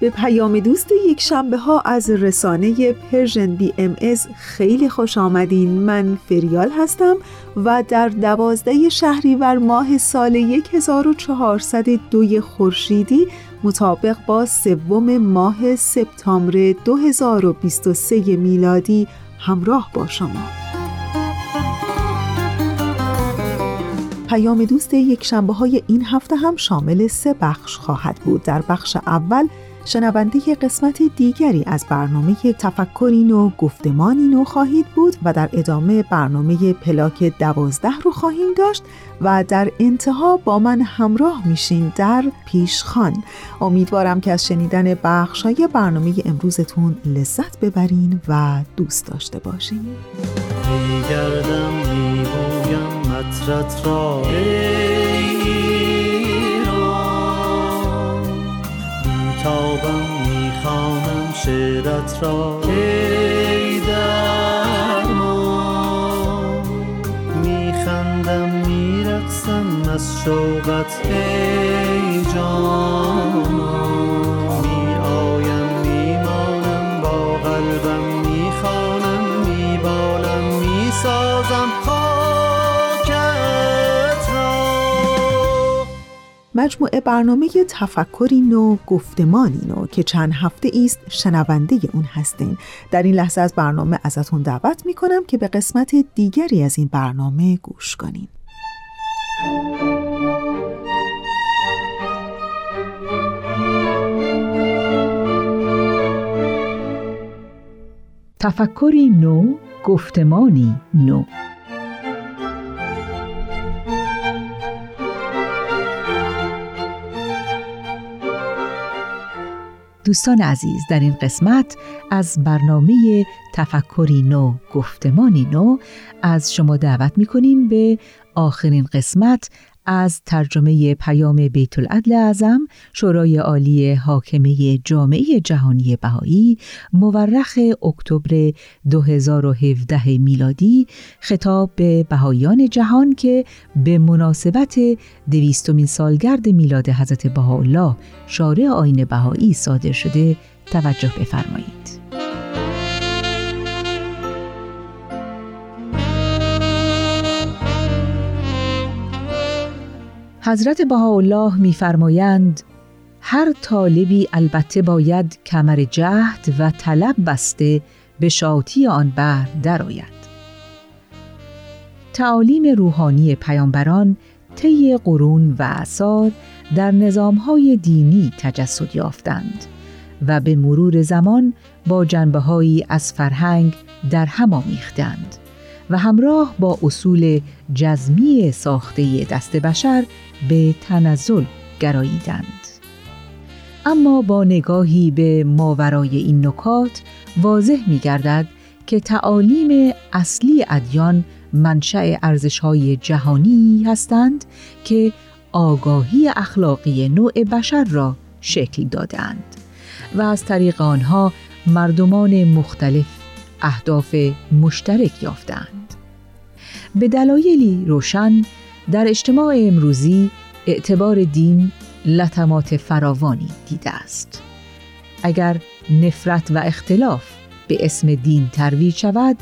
به پیام دوست یک شنبه ها از رسانه Persian BMS خیلی خوش آمدین. من فریال هستم و در دوازده شهریور ماه سال 1402 خورشیدی مطابق با سوم ماه سپتامبر 2023 میلادی همراه با شما. پیام دوست یک شنبه های این هفته هم شامل سه بخش خواهد بود. در بخش اول شنونده قسمت دیگری از برنامه تفکری نو گفتمانی نو خواهید بود و در ادامه برنامه پلاک دوازده رو خواهیم داشت و در انتها با من همراه میشین در پیشخان. امیدوارم که از شنیدن بخشای برنامه امروزتون لذت ببرین و دوست داشته باشین. میگردم می‌گویم مطرت را. کتابم می‌خوانم شعرت را. ای میخندم میرقصم از شوقت. ای جان. مجموعه برنامه تفکری نو گفتمانی نو که چند هفته است شنونده اون هستین در این لحظه از برنامه ازتون دعوت می‌کنم که به قسمت دیگری از این برنامه گوش کنین. تفکری نو گفتمانی نو. دوستان عزیز در این قسمت از برنامه تفکری نو گفتمانی نو از شما دعوت می کنیم به آخرین قسمت از ترجمه پیام بیت العدل اعظم شورای عالی حاکمه جامعه جهانی بهایی مورخ اکتبر 2017 میلادی خطاب به بهاییان جهان که به مناسبت دویستمین سالگرد میلاد حضرت بهاءالله شارع آین بهایی صادر شده توجه بفرمایید. حضرت بهاءالله میفرمایند هر طالبی البته باید کمر جهد و طلب بسته به شاطی آن بر درآید. تعالیم روحانی پیامبران طی قرون و اعصار در نظامهای دینی تجسد یافتند و به مرور زمان با جنبه از فرهنگ در هم آمیختند و همراه با اصول جزمی ساخته دست بشر به تنزل گراییدند اما با نگاهی به ماورای این نکات واضح می گردد که تعالیم اصلی ادیان منشأ ارزش‌های جهانی هستند که آگاهی اخلاقی نوع بشر را شکل دادند و از طریق آنها مردمان مختلف اهداف مشترک یافتند. به دلایلی روشن در اجتماع امروزی اعتبار دین لطمات فراوانی دیده است. اگر نفرت و اختلاف به اسم دین ترویج شود،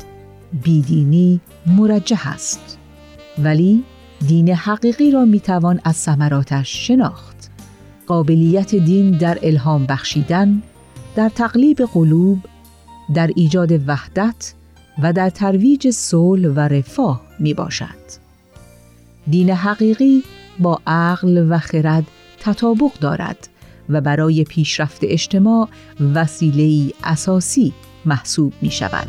بیدینی مرجح است. ولی دین حقیقی را می‌توان از ثمراتش شناخت. قابلیت دین در الهام بخشیدن، در تقلیب قلوب، در ایجاد وحدت و در ترویج صلح و رفاه می باشد. دین حقیقی با عقل و خرد تطابق دارد و برای پیشرفت اجتماع وسیله اساسی محسوب می شود.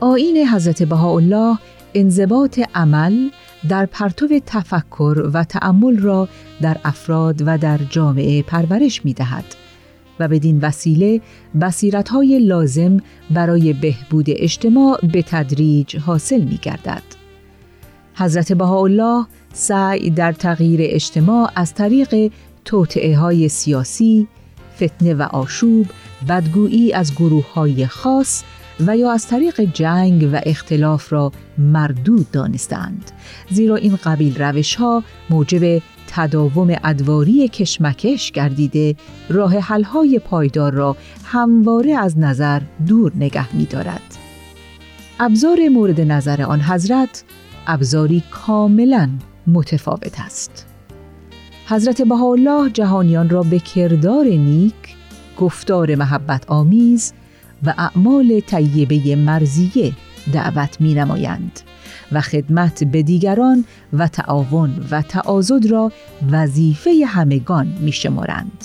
آین حضرت بهاءالله انضباط عمل در پرتو تفکر و تأمل را در افراد و در جامعه پرورش می دهد و بدین وسیله بصیرت‌های لازم برای بهبود اجتماع به تدریج حاصل می گردد. حضرت بهاءالله سعی در تغییر اجتماع از طریق توطعه های سیاسی، فتنه و آشوب، بدگویی از گروه های خاص و یا از طریق جنگ و اختلاف را مردود دانستند زیرا این قبیل روش ها موجب تداوم ادواری کشمکش گردیده راه حلهای پایدار را همواره از نظر دور نگه می دارد. ابزار مورد نظر آن حضرت ابزاری کاملا متفاوت است. حضرت بهاءالله جهانیان را به کردار نیک، گفتار محبت آمیز و اعمال طیبه مرزیه دعوت می نمایند و خدمت به دیگران و تعاون و تعاضد را وظیفه همگان می شمارند.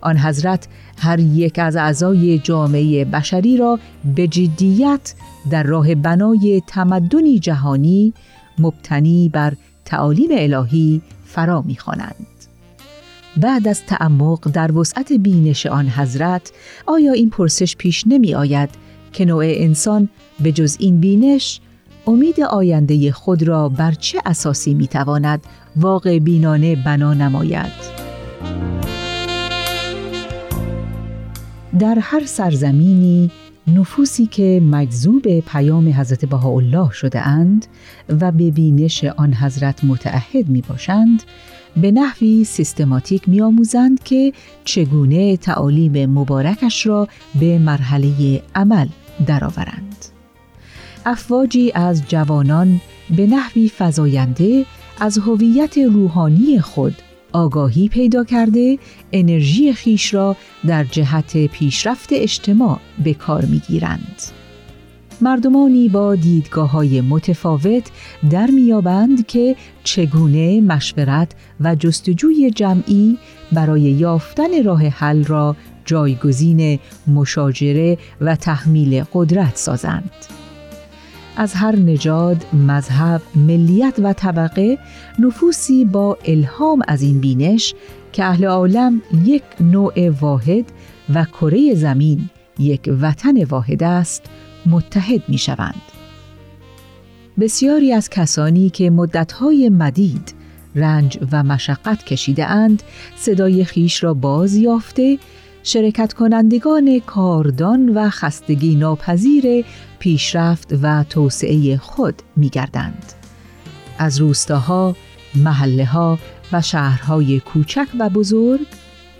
آن حضرت هر یک از اعضای جامعه بشری را به جدیت در راه بنای تمدنی جهانی مبتنی بر تعالیم الهی فرا می‌خوانند. بعد از تعمق در وسعت بینش آن حضرت آیا این پرسش پیش نمی آید که نوع انسان به جز این بینش امید آینده خود را بر چه اساسی می تواند واقع بینانه بنا نماید؟ در هر سرزمینی نفوسی که مجذوب پیام حضرت بهاءالله شده اند و به بینش آن حضرت متعهد می باشند به نحوی سیستماتیک می آموزند که چگونه تعالیم مبارکش را به مرحله عمل درآورند. افواجی از جوانان به نحوی فزاینده از هویت روحانی خود آگاهی پیدا کرده انرژی خیش را در جهت پیشرفت اجتماع به کار می‌گیرند. مردمانی با دیدگاه های متفاوت در میابند که چگونه مشورت و جستجوی جمعی برای یافتن راه حل را جایگزین مشاجره و تحمیل قدرت سازند. از هر نژاد، مذهب، ملیت و طبقه نفوسی با الهام از این بینش که اهل عالم یک نوع واحد و کره زمین یک وطن واحد است متحد می شوند. بسیاری از کسانی که مدتهای مدید رنج و مشقت کشیده اند صدای خیش را باز یافته شرکت کنندگان کاردان و خستگی ناپذیر پیشرفت و توسعه خود می گردند. از روستاها، محله ها و شهرهای کوچک و بزرگ،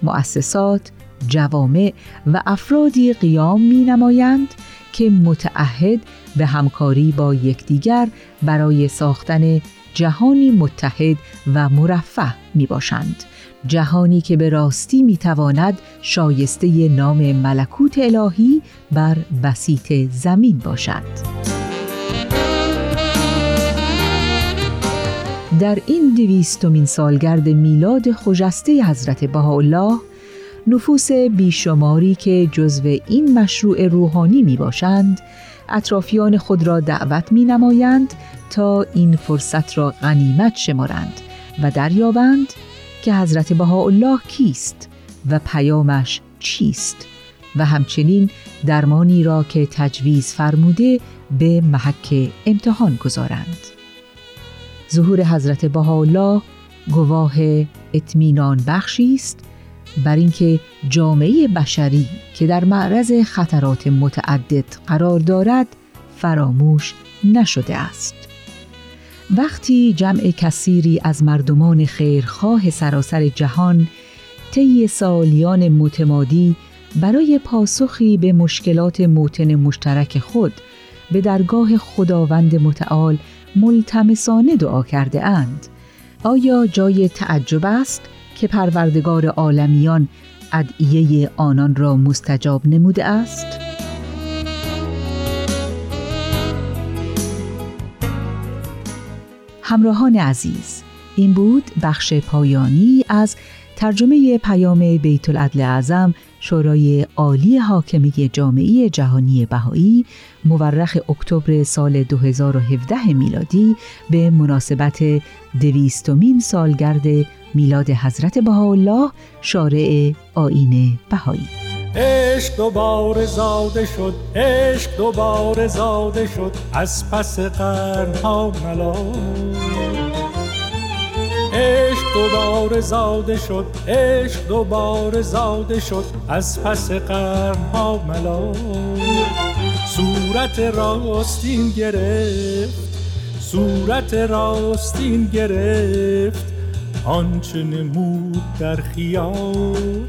مؤسسات، جوامع و افرادی قیام می نمایند که متعهد به همکاری با یکدیگر برای ساختن جهانی متحد و مرفه می باشند. جهانی که به راستی می تواند شایسته نام ملکوت الهی بر بسیط زمین باشد. در این دویستمین سالگرد میلاد خجسته حضرت بهاءالله نفوس بیشماری که جزو این مشروع روحانی می باشند اطرافیان خود را دعوت می نمایند تا این فرصت را غنیمت شمارند و دریابند که حضرت بهاءالله کیست و پیامش چیست و همچنین درمانی را که تجویز فرموده به محک امتحان گذارند. ظهور حضرت بهاءالله گواه اطمینان بخشی است بر اینکه جامعه بشری که در معرض خطرات متعدد قرار دارد فراموش نشده است. وقتی جمع کثیری از مردمان خیرخواه سراسر جهان طی سالیان متمادی برای پاسخی به مشکلات موتن مشترک خود به درگاه خداوند متعال ملتمسانه دعا کرده اند آیا جای تعجب است که پروردگار عالمیان ادعیه آنان را مستجاب نموده است؟ همراهان عزیز این بود بخش پایانی از ترجمه پیام بیت العدل اعظم شورای عالی حاکمی جامعه جهانی بهایی مورخ اکتبر سال 2017 میلادی به مناسبت دویستمین سالگرد میلاد حضرت بهاءالله شارع آین بهایی. عشق دوباره زاده شد عشق دوباره زاده شد از پس قرنها ملال عشق دوباره زاده شد عشق دوباره زاده شد از پس قرنها ملا. صورت راستین گرفت صورت راستین گرفت آنچه نمود در خیال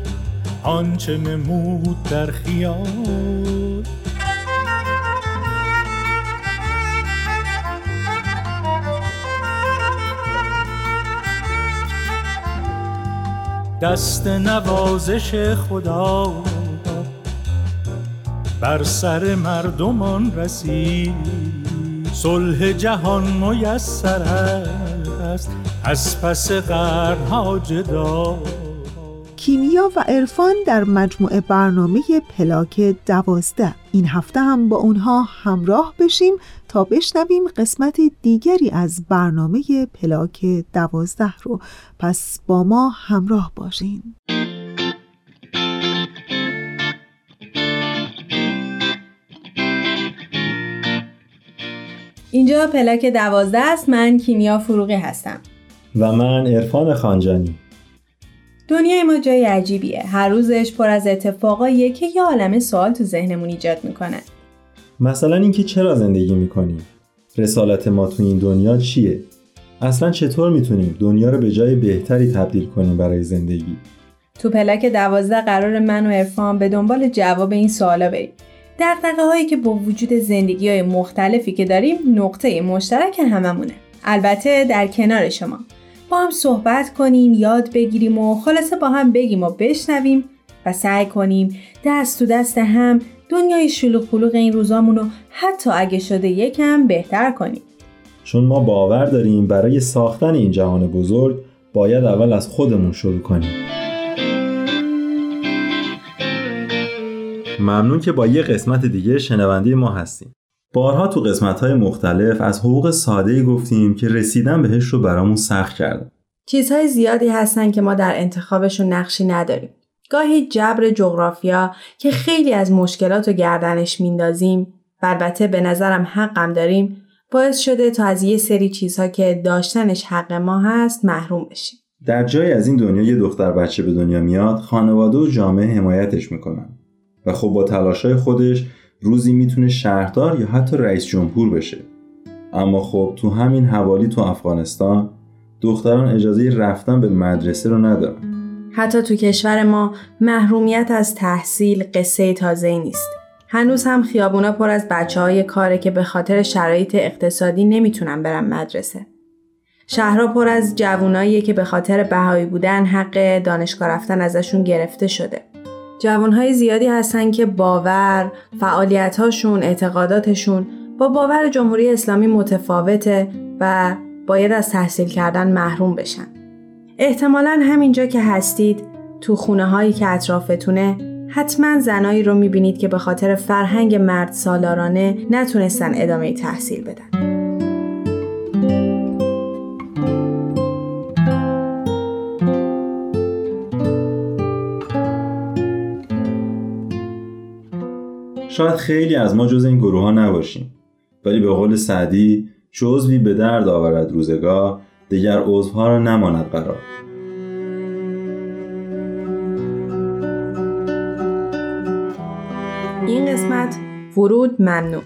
آنچه نمود در خیال. دست نوازش خدا بر سر مردمان رسید. صلح جهان میسر است از پس قرنها جدا. کیمیا و عرفان در مجموعه برنامه پلاک دوازده. این هفته هم با اونها همراه بشیم تا بشنویم قسمت دیگری از برنامه پلاک دوازده رو. پس با ما همراه باشین. اینجا پلاک دوازده است. من کیمیا فروغی هستم. و من عرفان خانجانی. دنیای ما جای عجیبیه. هر روزش پر از اتفاقاییه که یه عالم سوال تو ذهنمون ایجاد می‌کنه. مثلا اینکه چرا زندگی می‌کنیم؟ رسالت ما تو این دنیا چیه؟ اصلا چطور می‌تونیم دنیا رو به جای بهتری تبدیل کنیم برای زندگی؟ تو پلک دوازده قرار من و عرفان به دنبال جواب این سوالا بریم. دقدقه هایی که با وجود زندگی های مختلفی که داریم نقطه مشترک هممونه. البته در کنار شما. با هم صحبت کنیم یاد بگیریم و خلاصه با هم بگیم و بشنویم و سعی کنیم دست تو دست هم دنیای شلوغ پلوغ این روزامون رو حتی اگه شده یکم بهتر کنیم. چون ما باور داریم برای ساختن این جهان بزرگ باید اول از خودمون شروع کنیم. ممنون که با یه قسمت دیگه شنونده ما هستیم. بارها تو قسمت های مختلف از حقوق ساده گفتیم که رسیدن بهش رو برامون سخت کردن چیزهای زیادی هستن که ما در انتخابشون نقشی نداریم. گاهی جبر جغرافیا که خیلی از مشکلات و گردنش میندازیم البته به نظرم حقم داریم باعث شده تا از یه سری چیزها که داشتنش حق ما هست محروم بشیم. در جای از این دنیا یه دختر بچه به دنیا میاد خانواده و جامعه حمایتش می‌کنن. و خب با تلاشای خودش روزی می‌تونه شهردار یا حتی رئیس جمهور بشه اما خب تو همین حوالی تو افغانستان دختران اجازه رفتن به مدرسه رو ندارن حتی تو کشور ما محرومیت از تحصیل قصه تازه نیست هنوز هم خیابونا پر از بچه های کاره که به خاطر شرایط اقتصادی نمی‌تونن برن مدرسه. شهرها پر از جوونایی که به خاطر بهایی بودن حق دانشگاه رفتن ازشون گرفته شده. جوانهای زیادی هستن که باور، فعالیتهاشون، اعتقاداتشون با باور جمهوری اسلامی متفاوته و باید از تحصیل کردن محروم بشن. احتمالا همینجا که هستید تو خونه هایی که اطرافتونه حتما زنایی رو می‌بینید که به خاطر فرهنگ مرد سالارانه نتونستن ادامه تحصیل بدن. شاید خیلی از ما جز این گروه ها نباشیم. ولی به قول سعدی جزوی به درد آورد روزگاه دیگر عضوها را نماند قرار. این قسمت ورود ممنوع.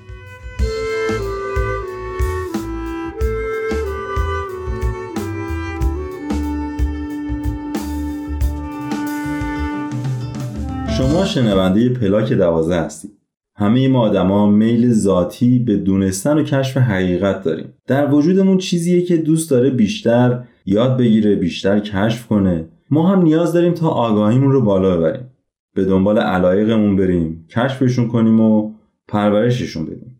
شما شنونده پلاک دوازه هستید. همه ما آدما میل ذاتی به دونستن و کشف حقیقت داریم. در وجودمون چیزیه که دوست داره بیشتر یاد بگیره بیشتر کشف کنه. ما هم نیاز داریم تا آگاهیمون رو بالا ببریم. به دنبال علایقمون بریم کشفشون کنیم و پرورششون بدیم.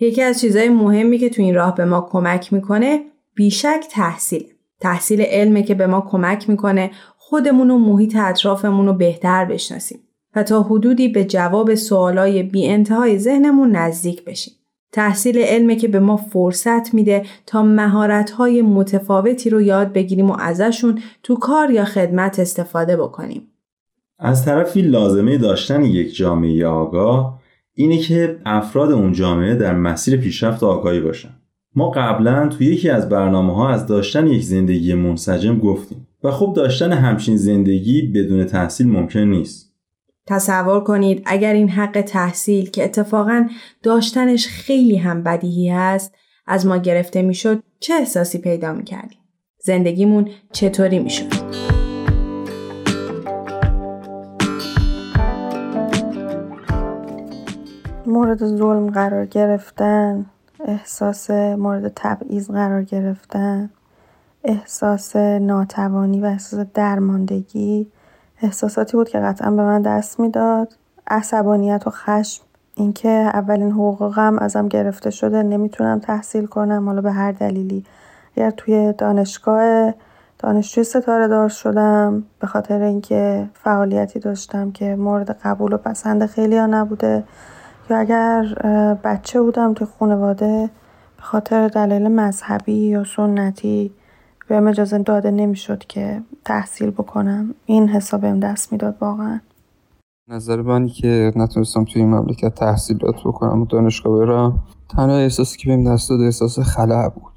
یکی از چیزهای مهمی که تو این راه به ما کمک می‌کنه بیشک تحصیل. تحصیل علمه که به ما کمک می‌کنه خودمون و محیط اطرافمون رو بهتر بشناسیم. و تا حدودی به جواب سوالای بی انتهای ذهنمون نزدیک بشیم. تحصیل علمه که به ما فرصت میده تا مهارت‌های متفاوتی رو یاد بگیریم و ازشون تو کار یا خدمت استفاده بکنیم. از طرفی لازمه داشتن یک جامعه آگاه اینه که افراد اون جامعه در مسیر پیشرفت آگاهی باشن. ما قبلا تو یکی از برنامه ها از داشتن یک زندگی منسجم گفتیم و خب داشتن همچین زندگی بدون تحصیل ممکن نیست. تصور کنید اگر این حق تحصیل که اتفاقا داشتنش خیلی هم بدیهی است از ما گرفته می‌شد چه احساسی پیدا می‌کردیم؟ زندگیمون چطوری می‌شد؟ مورد ظلم قرار گرفتن احساس مورد تبعیض قرار گرفتن احساس ناتوانی و احساس درماندگی احساساتی بود که قطعا به من دست می‌داد. عصبانیت و خشم اینکه اولین حقوقم ازم گرفته شده نمی‌تونم تحصیل کنم حالا به هر دلیلی. اگر توی دانشگاه دانشجوی ستاره دار شدم به خاطر اینکه فعالیتی داشتم که مورد قبول و پسند خیلی ها نبوده یا اگر بچه بودم توی خانواده به خاطر دلیل مذهبی یا سنتی بهم اجازه داده نمی‌شد که تحصیل بکنم. این حساب بهم دست می‌داد واقعا. نظر منی که نتونستم توی این مملکت تحصیلات بکنم و دانشگاه برم. تنها احساسی که بهم دست داد احساس خلع بود.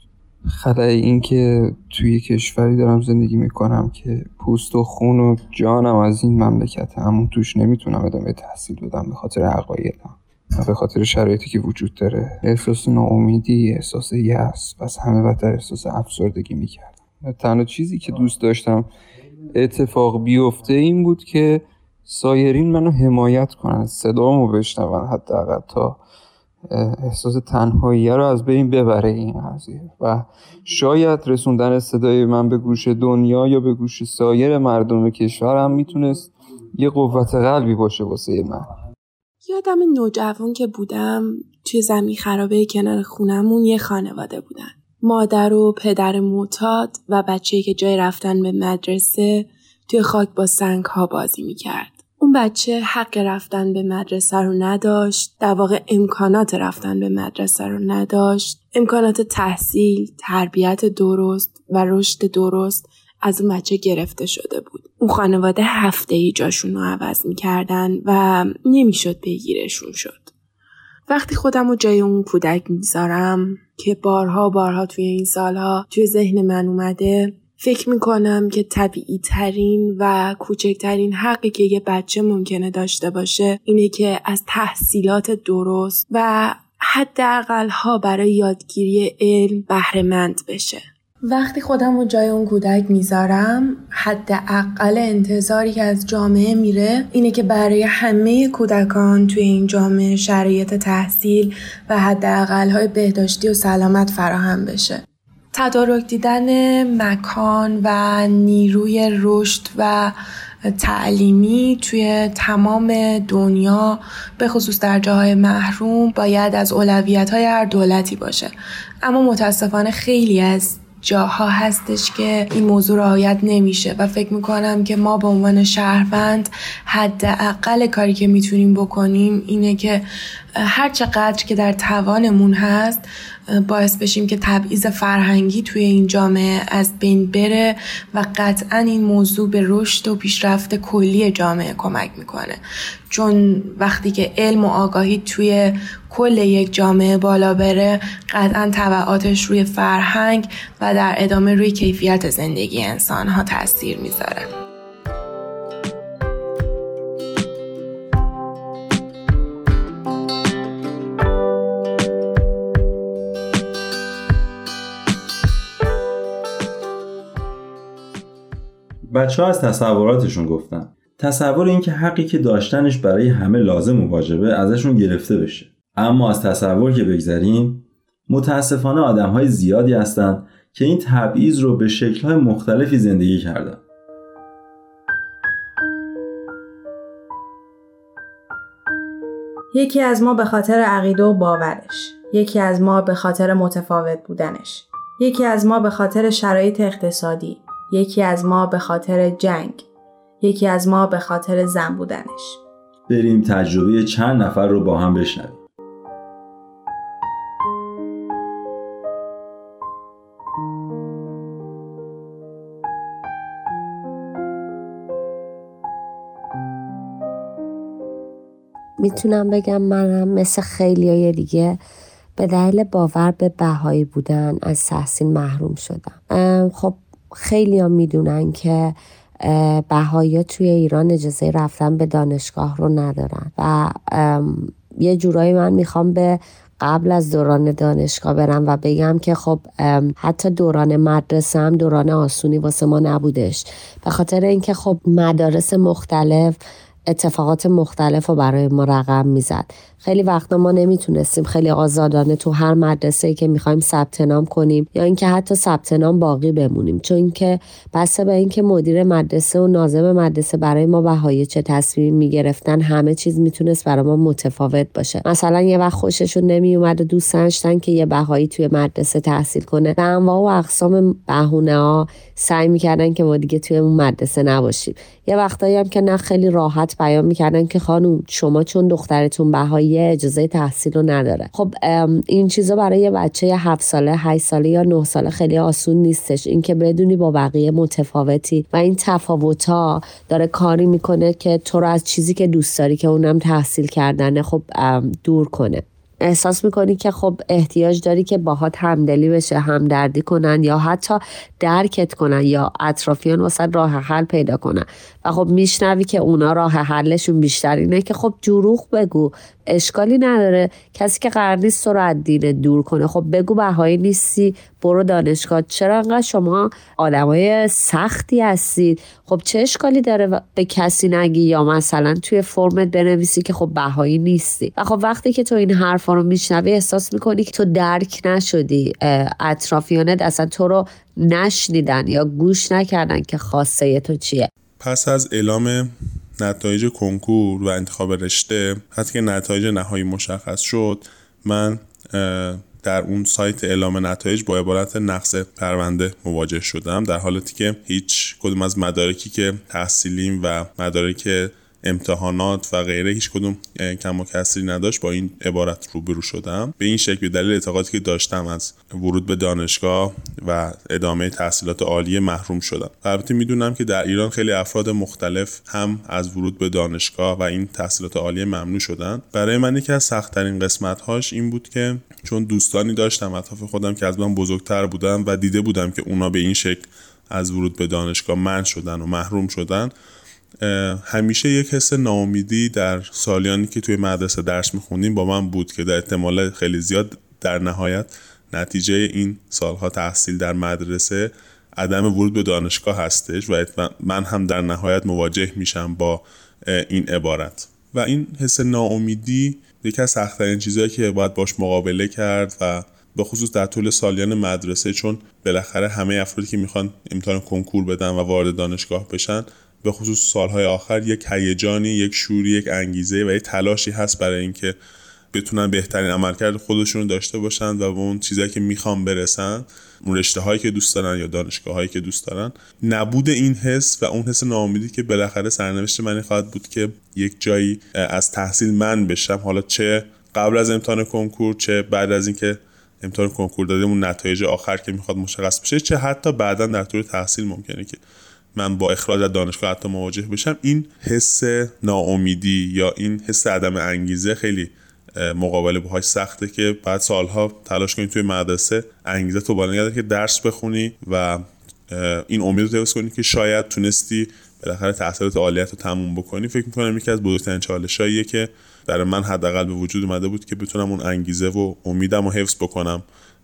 خلع این که توی کشوری دارم زندگی می‌کنم که پوست و خون و جانم از این مملکت همون توش نمی‌تونم ادامه تحصیل بدم به خاطر عقایدم به خاطر شرایطی که وجود داره. احساس ناامیدی احساس یأس و از همه بدتر احساس افسردگی می‌کردم تنها چیزی که دوست داشتم اتفاق بیفته این بود که سایرین منو حمایت کنن صدامو بشنون حداقل تا احساس تنهایی رو از بین ببره این قضیه. و شاید رسوندن صدای من به گوش دنیا یا به گوش سایر مردم کشورم می‌تونست یه قوت قلبی باشه واسه من. یادم نوجوان که بودم توی زمین خرابه کنار خونمون یه خانواده بودن. مادر و پدر معتاد و بچه که جای رفتن به مدرسه توی خاک با سنگ ها بازی می‌کرد. اون بچه حق رفتن به مدرسه رو نداشت در واقع امکانات رفتن به مدرسه رو نداشت. امکانات تحصیل تربیت درست و رشد درست از اون بچه گرفته شده بود. اون خانواده هفته ای جاشون رو عوض می‌کردن و نمی‌شد بگیرشون شد. وقتی خودم رو جای اون کودک می‌ذارم که بارها بارها توی این سالها توی ذهن من اومده فکر می‌کنم که طبیعی ترین و کوچکترین حقی که یه بچه ممکنه داشته باشه اینه که از تحصیلات درست و حداقل ها برای یادگیری علم بهرهمند بشه. وقتی خودم رو جای اون کودک می‌ذارم حداقل انتظاری که از جامعه میره اینه که برای همه کودکان توی این جامعه شرایط تحصیل و حداقل های بهداشتی و سلامت فراهم بشه. تدارک دیدن مکان و نیروی رشد و تعلیمی توی تمام دنیا به خصوص در جاهای محروم باید از اولویت های هر دولتی باشه. اما متاسفانه خیلی از جاها هستش که این موضوع رعایت نمیشه و فکر می‌کنم که ما به عنوان شهروند حداقل کاری که می‌تونیم بکنیم اینه که هر چقدر که در توانمون هست باعث بشیم که تبعیض فرهنگی توی این جامعه از بین بره و قطعا این موضوع به رشد و پیشرفت کلی جامعه کمک می‌کنه. چون وقتی که علم و آگاهی توی کل یک جامعه بالا بره قطعا طبعاتش روی فرهنگ و در ادامه روی کیفیت زندگی انسان ها تاثیر می‌ذاره. بچه ها از تصوراتشون گفتن. تصور اینکه حقی که داشتنش برای همه لازم و واجبه ازشون گرفته بشه. اما از تصور که بگذریم متاسفانه آدم های زیادی هستند که این تبعیض رو به شکلهای مختلفی زندگی کردن. یکی از ما به خاطر عقیده و باورش یکی از ما به خاطر متفاوت بودنش یکی از ما به خاطر شرایط اقتصادی. یکی از ما به خاطر جنگ یکی از ما به خاطر زن بودنش. بریم تجربه چند نفر رو با هم بشنویم. می‌تونم بگم منم مثل خیلی های دیگه به دلیل باور به بهایی بودن از تحصیل محروم شدم. خب خیلی ها می‌دونن که بهایی توی ایران اجازه رفتن به دانشگاه رو ندارن و یه جورایی من می‌خوام به قبل از دوران دانشگاه برم و بگم که خب حتی دوران مدرسه هم دوران آسونی واسه ما نبودش. به خاطر اینکه خب مدارس مختلف اتفاقات مختلف رو برای ما رقم می‌زد. خیلی وقتا ما نمی‌تونستیم خیلی آزادانه تو هر مدرسه که می‌خوایم ثبت نام کنیم یا اینکه حتی ثبت نام باقی بمونیم. چون که بسته به اینکه مدیر مدرسه و ناظم مدرسه برای ما بهایی چه تصمیم می‌گرفتن همه چیز می‌تونست برای ما متفاوت باشه. مثلا یه وقت خوششون نمیومد و دوست داشتن که یه بهایی توی مدرسه تحصیل کنه. و انواع و اقسام بهونه ها سعی می‌کردن که ما دیگه توی اون مدرسه نباشیم. یه وقتایی هم که نه خیلی راحت بیان می‌کردن که خانم شما چون دخترتون بهایی اجازه تحصیل رو نداره. خب این چیزا برای یه بچه هفت ساله هشت ساله یا نه ساله خیلی آسون نیستش. اینکه بدونی با بقیه متفاوتی و این تفاوت داره کاری می‌کنه که تو رو از چیزی که دوست داری که اونم تحصیل کردنه خب دور کنه. احساس می‌کنی که خب احتیاج داری که باهات همدلی بشه همدردی کنن یا حتی درکت کنن یا اطرافیان واسه راه حل پیدا کنن. و خب میشنوی که اونا راه حلشون بیشتر اینه که خب جروخ بگو اشکالی نداره. کسی که قرار نیست تو رو از دین دور کنه. خب بگو بهایی نیستی برو دانشگاه. چرا انقدر شما آدمای سختی هستید خب چه اشکالی داره به کسی نگی؟ یا مثلا توی فرمت بنویسی که خب بهایی نیستی. و خب وقتی که تو این حرفا رو میشنوی احساس می‌کنی که تو درک نشدی. اطرافیانت اصلا تو رو نشنیدن یا گوش نکردن که خاصه تو چیه. پس از اعلام نتایج کنکور و انتخاب رشته حتی که نتایج نهایی مشخص شد من در اون سایت اعلام نتایج با عبارت نقص پرونده مواجه شدم در حالتی که هیچ کدوم از مدارکی که تحصیلیم و مدارک امتحانات و غیره هیچ کدوم کم و کسری نداشت با این عبارت روبرو شدم. به این شکل به دلیل اعتقادی که داشتم از ورود به دانشگاه و ادامه تحصیلات عالیه محروم شدم. البته می‌دونم که در ایران خیلی افراد مختلف هم از ورود به دانشگاه و این تحصیلات عالیه ممنوع شدن. برای من یکی از سختترین قسمت هاش این بود که چون دوستانی داشتم اطراف خودم که از من بزرگتر بودن و دیده بودم که اونا به این شکل از ورود به دانشگاه من شدن و محروم شدن همیشه یک حس ناامیدی در سالیانی که توی مدرسه درس می‌خونیم با من بود که در احتمال خیلی زیاد در نهایت نتیجه این سالها تحصیل در مدرسه عدم ورود به دانشگاه هستش و من هم در نهایت مواجه میشم با این عبارت. و این حس ناامیدی یکی از سختترین چیزهایی که باید باش مقابله کرد و به خصوص در طول سالیان مدرسه چون بالاخره همه افرادی که می‌خوان امتحان کنکور بدن و وارد دانشگاه بشن به خصوص سالهای آخر یک هیجانی یک شوری یک انگیزه و یک تلاشی هست برای اینکه بتونن بهترین عملکرد خودشون داشته باشن و به اون چیزایی که می‌خوان برسن اون رشته هایی که دوست دارن یا دانشگاه هایی که دوست دارن. نبود این حس و اون حس ناامیدی که بالاخره سرنوشت من خواهد بود که یک جایی از تحصیل من بشم. حالا چه قبل از امتحان کنکور چه بعد از اینکه امتحان کنکور دادیم اون نتایج آخر که می‌خواد مشخص بشه چه حتی بعدا در طول تحصیل ممکنه که من با اخراج از دانشگاه حتی مواجه بشم این حس ناامیدی یا این حس عدم انگیزه خیلی مقابله باهاش سخته که بعد سالها تلاش کنی توی مدرسه انگیزه تو بالا که درس بخونی و این امید رو کنی که شاید تونستی بالاخره تحصیلات عالیت رو تموم بکنی. فکر می‌کنم یکی از بزرگترین چالشاییه که در من حداقل به وجود اومده بود که بتونم اون انگیزه و امیدم رو حفظ بکنم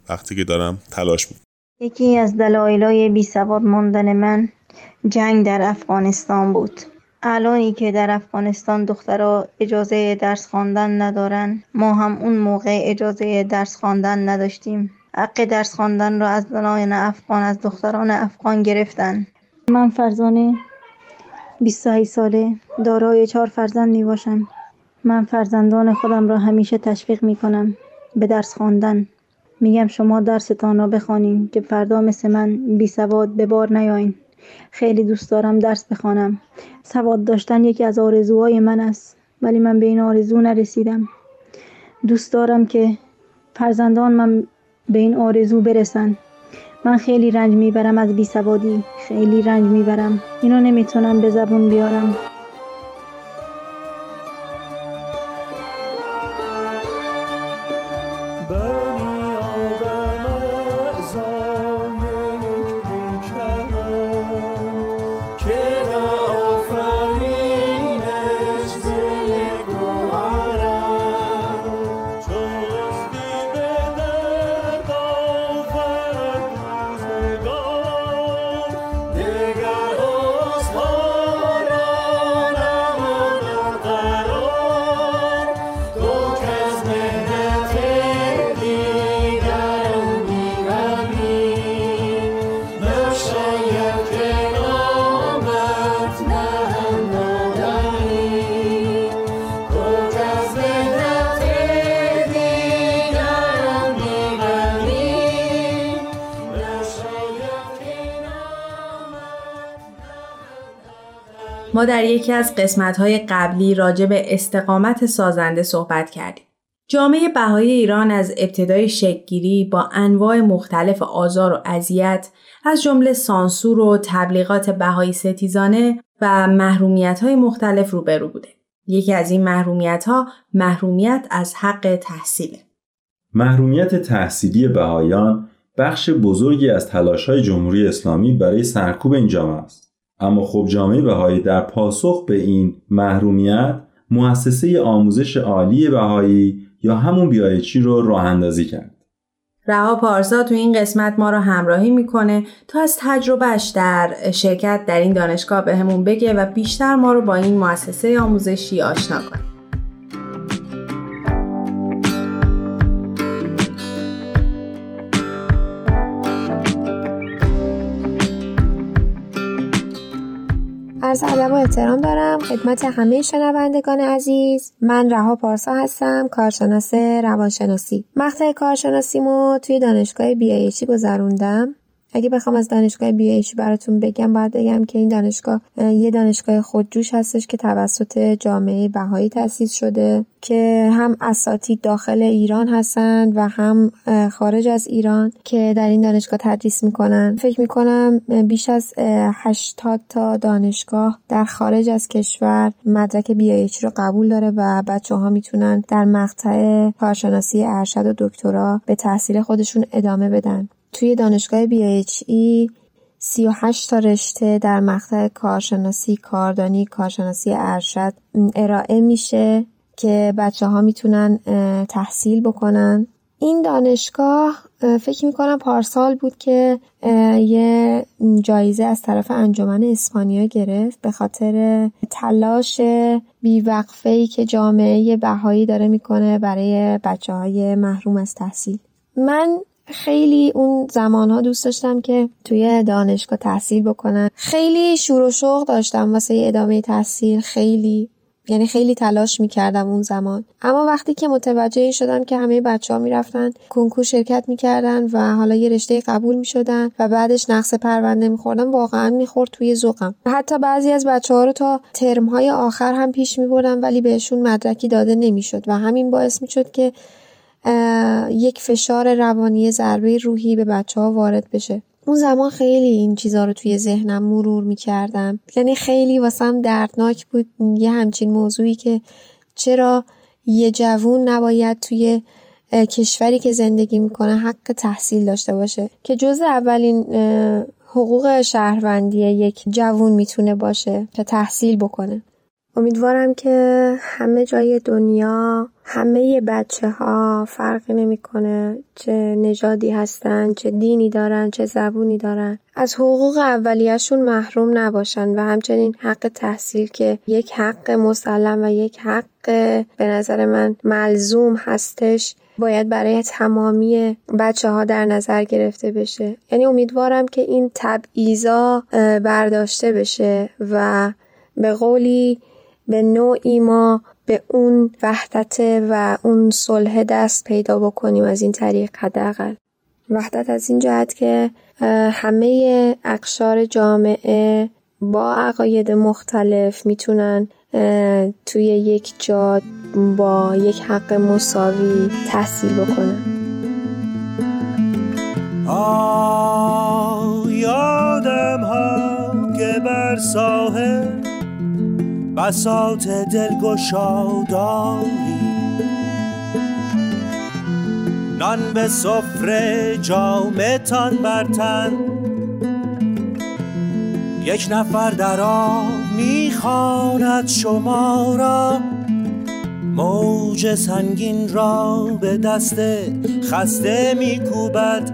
وقتی که دارم تلاش می‌کنم. یکی از دلایلای بی سواد ماندن من جنگ در افغانستان بود. الانی که در افغانستان دخترها اجازه درس خواندن ندارن ما هم اون موقع اجازه درس خواندن نداشتیم. حق درس خواندن را از زنان افغان از دختران افغان گرفتن. من فرزانه 28 ساله دارای چهار فرزند می باشم. من فرزندان خودم را همیشه تشویق می کنم به درس خواندن. میگم شما درستان را بخوانید که فردا مثل من بی سواد به بار نیاین. خیلی دوست دارم درس بخوانم. سواد داشتن یکی از آرزوهای من است ولی من به این آرزو نرسیدم. دوست دارم که فرزندان من به این آرزو برسن. من خیلی رنج می‌برم از بیسوادی خیلی رنج می‌برم. اینو نمی‌تونم به زبون بیارم. ما در یکی از قسمت‌های قبلی راجع به استقامت سازنده صحبت کردیم. جامعه بهایی ایران از ابتدای شکلگیری با انواع مختلف آزار و اذیت از جمله سانسور و تبلیغات بهایی ستیزانه و محرومیت های مختلف روبرو بوده. یکی از این محرومیت ها محرومیت از حق تحصیله. محرومیت تحصیلی بهایان بخش بزرگی از تلاش های جمهوری اسلامی برای سرکوب این جامعه است. اما خب جامعه بهایی در پاسخ به این محرومیت مؤسسه آموزش عالی بهایی یا همون بیایچی رو راه اندازی کرد. رها پارسا تو این قسمت ما رو همراهی می‌کنه تا از تجربهش در شرکت در این دانشگاه بهمون به بگه و بیشتر ما رو با این مؤسسه آموزشی آشنا کنه. عرض ادب و احترام دارم خدمت همه شنوندگان عزیز. من رها پارسا هستم کارشناس روانشناسی. مقطع کارشناسیمو توی دانشگاه بی گذروندم. اگه بخوام از دانشگاه بی براتون بگم باید بگم که این دانشگاه یه دانشگاه خودجوش هستش که توسط جامعه بهایی تأسیس شده که هم اساتید داخل ایران هستند و هم خارج از ایران که در این دانشگاه تدریس می‌کنن. فکر می‌کنم بیش از 80 تا دانشگاه در خارج از کشور مدرک بی رو قبول داره و بچه ها می‌تونن در مقطع کارشناسی ارشد و دکترا به تحصیل خودشون ادامه بدن. توی دانشگاه BHE 38 تا رشته در مقطع کارشناسی کاردانی کارشناسی ارشد ارائه میشه که بچه ها می‌تونن تحصیل بکنن. این دانشگاه فکر می‌کنم پارسال بود که یه جایزه از طرف انجمن اسپانیا گرفت به خاطر تلاش بیوقفه ای که جامعه بهایی داره می‌کنه برای بچه های محروم از تحصیل. من خیلی اون زمانها دوست داشتم که توی دانشگاه تحصیل بکنم خیلی شور و شوق داشتم واسه ادامه تحصیل. خیلی یعنی خیلی تلاش می‌کردم اون زمان. اما وقتی که متوجه شدم که همه بچه ها می‌رفتن کنکور شرکت می‌کردن و حالا یه رشته قبول می‌شدن و بعدش نقص پرونده میخوردن واقعا می‌خورد توی ذوقم. حتی بعضی از بچه ها رو تا ترم های آخر هم پیش میبردم ولی بهشون مدرکی داده نمی‌شد و همین باعث می‌شد که یک فشار روانی ضربه روحی به بچه ها وارد بشه. اون زمان خیلی این چیزها رو توی ذهنم مرور می‌کردم. یعنی خیلی واسم دردناک بود. یه همچین موضوعی که چرا یه جوون نباید توی کشوری که زندگی می‌کنه حق تحصیل داشته باشه. که جز اولین حقوق شهروندی یک جوون می‌تونه باشه که تحصیل بکنه. امیدوارم که همه جای دنیا همه بچه ها فرقی نمی‌کنه چه نژادی هستن چه دینی دارن چه زبونی دارن. از حقوق اولیهشون محروم نباشن و همچنین حق تحصیل که یک حق مسلم و یک حق به نظر من ملزوم هستش باید برای تمامی بچه ها در نظر گرفته بشه. یعنی امیدوارم که این تبعیضا برداشته بشه و به قولی به نوعی ما به اون وحدت و اون صلح دست پیدا بکنیم از این طریق حداقل. وحدت از این جهت که همه اقشار جامعه با عقاید مختلف می‌تونن توی یک جا با یک حق مساوی تحصیل بکنن. یادم ها که بر ساحل بساط دلگشاداری. نان به سفره جامتان برتن. یک نفر در آب می‌خواند شما را. موج سنگین را به دست خسته میکوبد.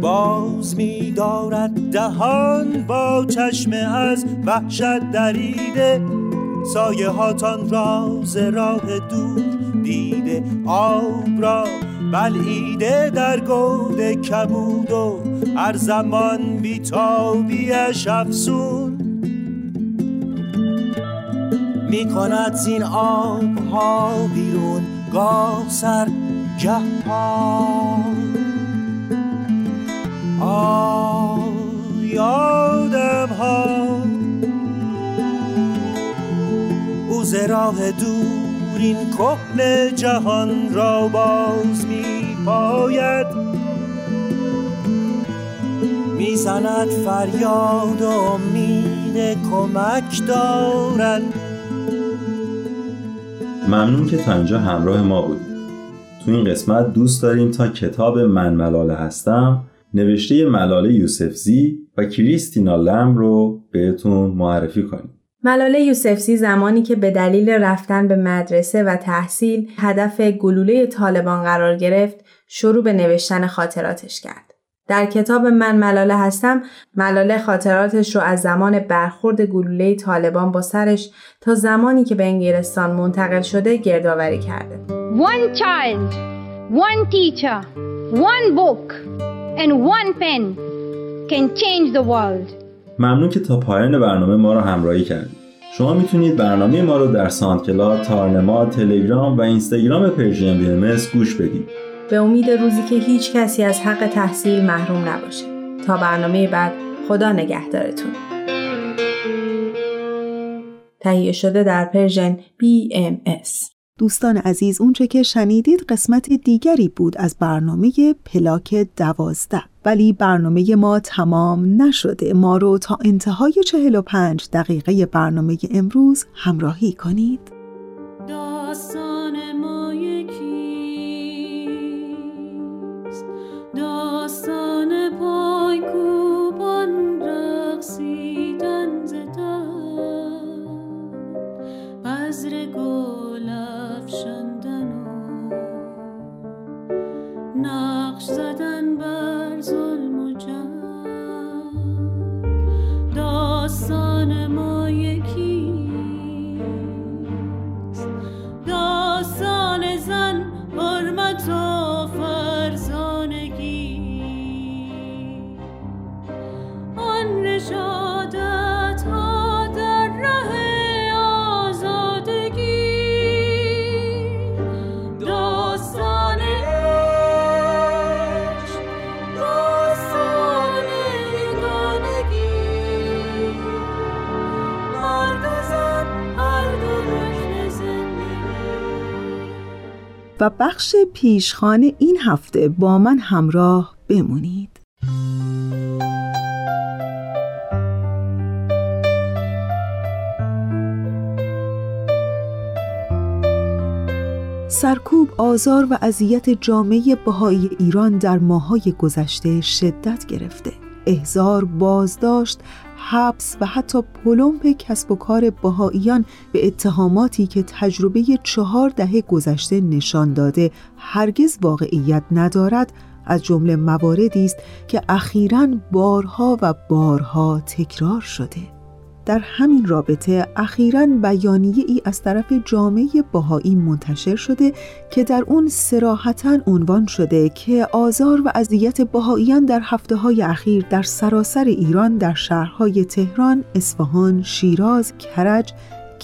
باز میدارد دهان با چشم از وحشت دریده. سایه هاتان راز راه دور دیده آب را. بلعیده در گود کبود و هر زمان بیتابیش افسون می کند زین آب ها بیرون گاه سر گه پا یادم ها او راه دور این کهن جهان را باز می پاید می‌زند فریاد و امید کمک دارد. ممنون که تا اینجا همراه ما بودید. تو این قسمت دوست داریم تا کتاب من ملاله هستم نوشته ملاله یوسفزی و کریستینا لم رو بهتون معرفی کنیم. ملاله یوسفزی زمانی که به دلیل رفتن به مدرسه و تحصیل هدف گلوله طالبان قرار گرفت شروع به نوشتن خاطراتش کرد. در کتاب من ملاله هستم ملاله خاطراتش رو از زمان برخورد گلوله طالبان با سرش تا زمانی که به انگلستان منتقل شده گردآوری کرده. One child, one teacher, one book and one pen can change the world. ممنون که تا پایان برنامه ما رو همراهی کردید. شما می‌تونید برنامه ما رو در ساندکلاد، تارنما، تلگرام و اینستاگرام پرژیم بی گوش بدید. به امید روزی که هیچ کسی از حق تحصیل محروم نباشه. تا برنامه بعد خدا نگهدارتون. تهیه شده در پرژن BMS دوستان عزیز اونچه که شنیدید قسمت دیگری بود از برنامه پلاک دوازده. ولی برنامه ما تمام نشده. ما رو تا انتهای 45 دقیقه برنامه امروز همراهی کنید. داستان ما یکیست. داستان پای کوبان رقصیدن بزر گل افشندن بخش پیشخان این هفته با من همراه بمونید. سرکوب آزار و اذیت جامعه بهایی ایران در ماهای گذشته شدت گرفته. احزار بازداشت حبس و حتی پلمپ کسب و کار بهاییان به اتهاماتی که تجربه چهار دهه گذشته نشان داده هرگز واقعیت ندارد از جمله مواردی است که اخیراً بارها و بارها تکرار شده. در همین رابطه اخیراً بیانیه ای از طرف جامعه باهایی منتشر شده که در اون سراحتا عنوان شده که آزار و اذیت باهاییان در هفته های اخیر در سراسر ایران در شهرهای تهران، اصفهان، شیراز، کرج،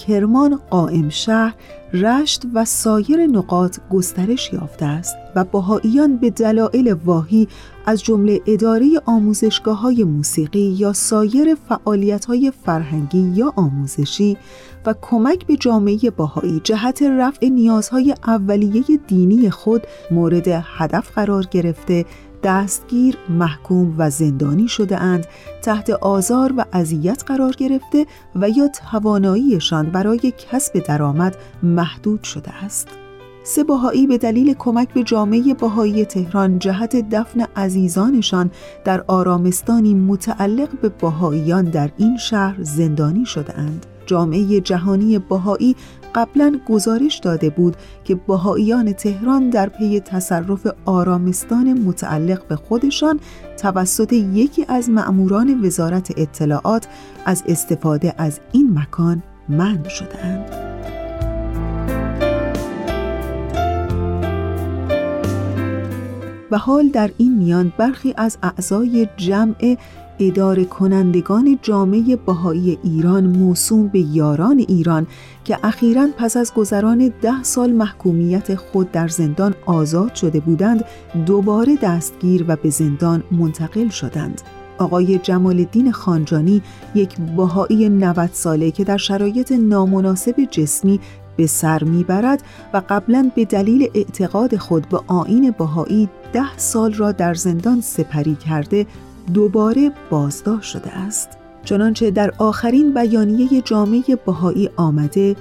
کرمان، قائم شهر، رشت و سایر نقاط گسترش یافته است و بهاییان به دلایل واهی از جمله اداره آموزشگاه های موسیقی یا سایر فعالیت های فرهنگی یا آموزشی و کمک به جامعه باهایی جهت رفع نیازهای اولیه دینی خود مورد هدف قرار گرفته دستگیر، محکوم و زندانی شده اند تحت آزار و اذیت قرار گرفته و یا تواناییشان برای کسب درآمد محدود شده است. سه باهایی به دلیل کمک به جامعه باهایی تهران جهت دفن عزیزانشان در آرامستانی متعلق به باهاییان در این شهر زندانی شده اند. جامعه جهانی باهایی قبلا گزارش داده بود که باهاییان تهران در پی تصرف آرامستان متعلق به خودشان توسط یکی از مأموران وزارت اطلاعات از استفاده از این مکان منع شدند. و حال در این میان برخی از اعضای جمع اداره کنندگان جامعه بهایی ایران موسوم به یاران ایران که اخیرا پس از گذران ده سال محکومیت خود در زندان آزاد شده بودند دوباره دستگیر و به زندان منتقل شدند. آقای جمال الدین خانجانی یک بهایی 90 ساله که در شرایط نامناسب جسمی به سر می‌برد و قبلا به دلیل اعتقاد خود به آین بهایی ده سال را در زندان سپری کرده دوباره بازداشت شده است چنانچه در آخرین بیانیه جامعه بهایی آمده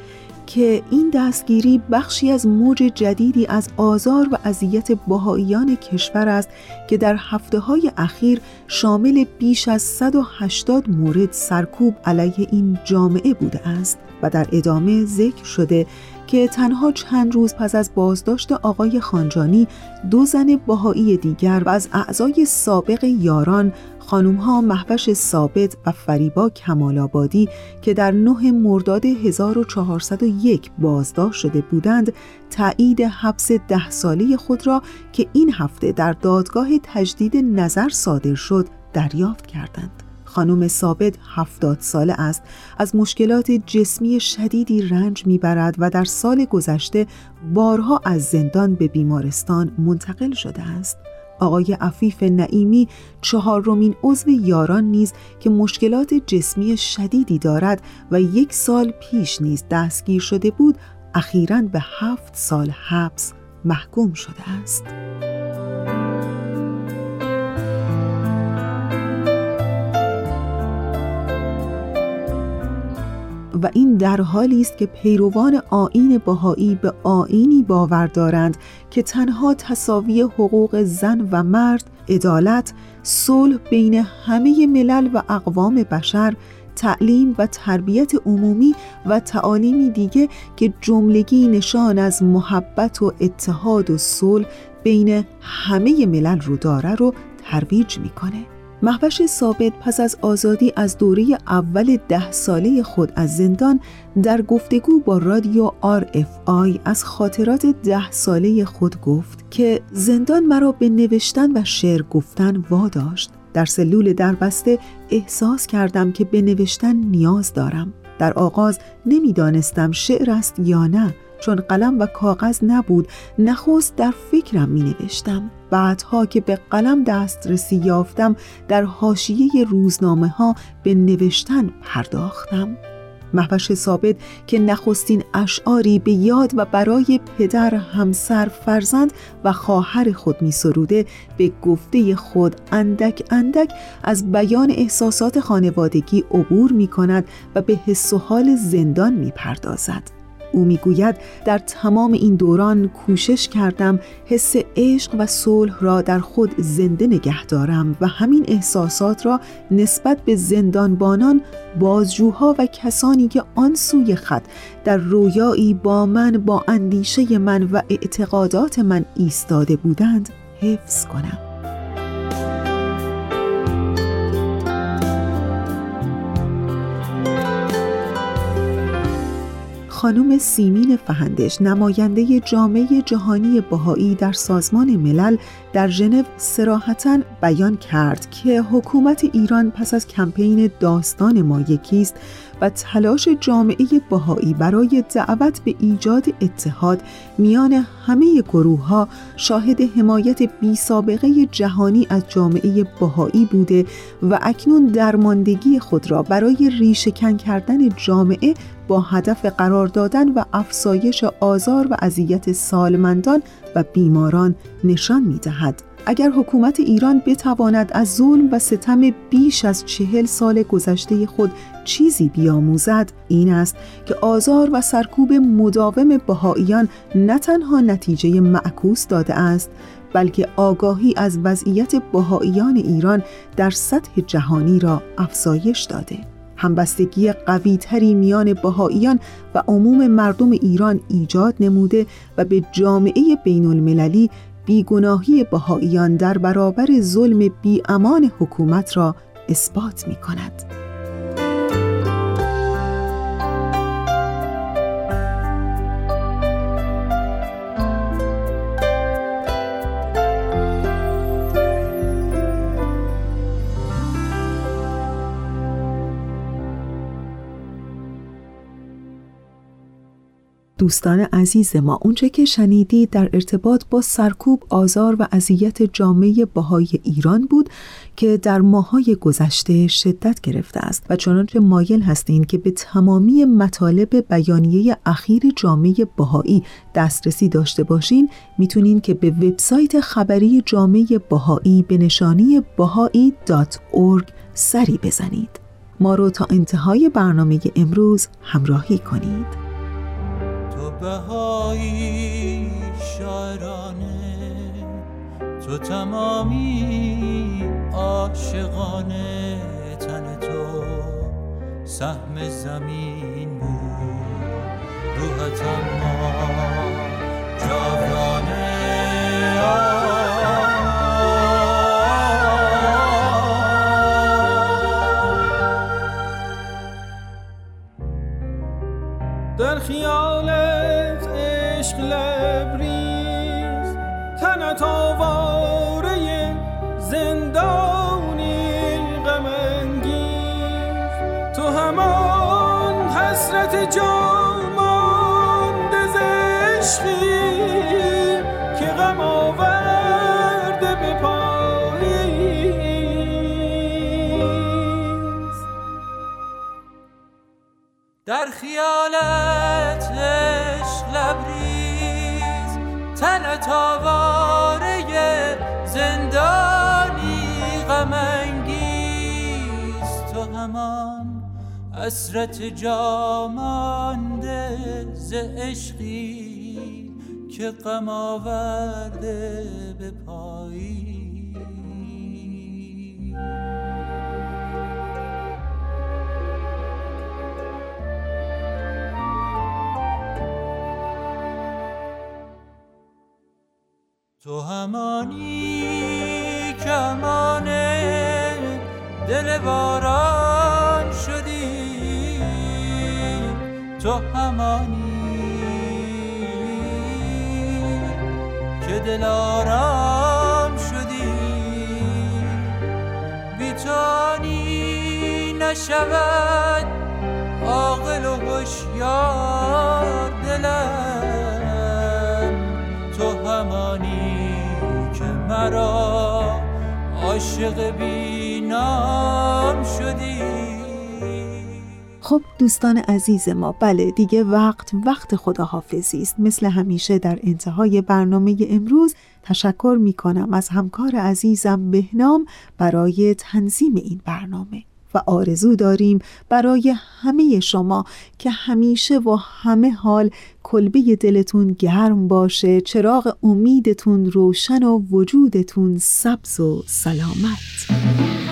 که این دستگیری بخشی از موج جدیدی از آزار و اذیت بهاییان کشور است که در هفته های اخیر شامل بیش از 180 مورد سرکوب علیه این جامعه بوده است و در ادامه ذکر شده که تنها چند روز پس از بازداشت آقای خانجانی دو زن باهایی دیگر و از اعضای سابق یاران خانومها محوش ثابت و فریبا کمال آبادی که در نه مرداد 1401 بازداشت شده بودند تایید حبس ده ساله خود را که این هفته در دادگاه تجدید نظر صادر شد دریافت کردند. خانم ثابت هفتاد ساله است از مشکلات جسمی شدیدی رنج می‌برد و در سال گذشته بارها از زندان به بیمارستان منتقل شده است آقای عفیف نعیمی چهارمین عضو یاران نیز که مشکلات جسمی شدیدی دارد و یک سال پیش نیز دستگیر شده بود اخیرا به هفت سال حبس محکوم شده است. و این در حالی است که پیروان آین بهایی به آینی باور دارند که تنها تصاوی حقوق زن و مرد، عدالت، صلح بین همه ملل و اقوام بشر، تعلیم و تربیت عمومی و تعالیمی دیگه که جملگی نشان از محبت و اتحاد و صلح بین همه ملل رو داره رو ترویج می‌کنه. محوش ثابت پس از آزادی از دوره اول ده ساله خود از زندان در گفتگو با رادیو آی از خاطرات ده ساله خود گفت که زندان مرا به نوشتن و شعر گفتن واداشت. در سلول دربسته احساس کردم که به نوشتن نیاز دارم. در آغاز نمی‌دانستم شعر است یا نه چون قلم و کاغذ نبود نخست در فکرم می نوشتم بعدها که به قلم دسترسی یافتم در حاشیه روزنامه ها به نوشتن پرداختم محوش ثابت که نخستین اشعاری به یاد و برای پدر، همسر، فرزند و خواهر خود می سروده به گفته خود اندک اندک از بیان احساسات خانوادگی عبور می کند و به حس و حال زندان می پردازد. او می‌گوید در تمام این دوران کوشش کردم حس عشق و صلح را در خود زنده نگه دارم و همین احساسات را نسبت به زندانبانان بازجوها و کسانی که آن سوی خط در رویایی با من با اندیشه من و اعتقادات من ایستاده بودند حفظ کنم. خانم سیمین فهندش نماینده جامعه جهانی بهایی در سازمان ملل در ژنو سراحتا بیان کرد که حکومت ایران پس از کمپین داستان ما یکیست و تلاش جامعه بهایی برای دعوت به ایجاد اتحاد میان همه گروه ها شاهد حمایت بی سابقه جهانی از جامعه بهایی بوده و اکنون درماندگی خود را برای ریشهکن کردن جامعه با هدف قرار دادن و افزایش آزار و اذیت سالمندان و بیماران نشان می دهد. اگر حکومت ایران بتواند از ظلم و ستم بیش از چهل سال گذشته خود چیزی بیاموزد این است که آزار و سرکوب مداوم بهاییان نه تنها نتیجه معکوس داده است بلکه آگاهی از وضعیت بهاییان ایران در سطح جهانی را افزایش داده همبستگی قویتری میان بهاییان و عموم مردم ایران ایجاد نموده و به جامعه بین المللی بیگناهی بهاییان در برابر ظلم بی امان حکومت را اثبات می کند. دوستان عزیز ما اونچه که شنیدید در ارتباط با سرکوب آزار و اذیت جامعه بهای ایران بود که در ماهای گذشته شدت گرفته است. و چنانچه مایل هستین که به تمامی مطالب بیانیه اخیر جامعه بهایی دسترسی داشته باشین می‌تونین که به وبسایت خبری جامعه بهایی به نشانی bahai.org سری بزنید. ما رو تا انتهای برنامه امروز همراهی کنید. بهایی شاعرانه تو تمامی عاشقانه تن تو سهم زمین بود. روحت اما جاودانه. خیالت عشق لبریز تنت آواره زندانی غم تو همان حسرت جامانده ز عشقی که غم آورده همانی کمانه دل باران شدی. تو همانی که دل آرام شدی. بیتانی نشود. عاشق بینام شدی. خب دوستان عزیز ما بله دیگه وقت وقت خداحافظی است. مثل همیشه در انتهای برنامه امروز تشکر می کنم از همکار عزیزم بهنام برای تنظیم این برنامه. و آرزو داریم برای همه شما که همیشه و همه حال کلبه دلتون گرم باشه چراغ امیدتون روشن و وجودتون سبز و سلامت.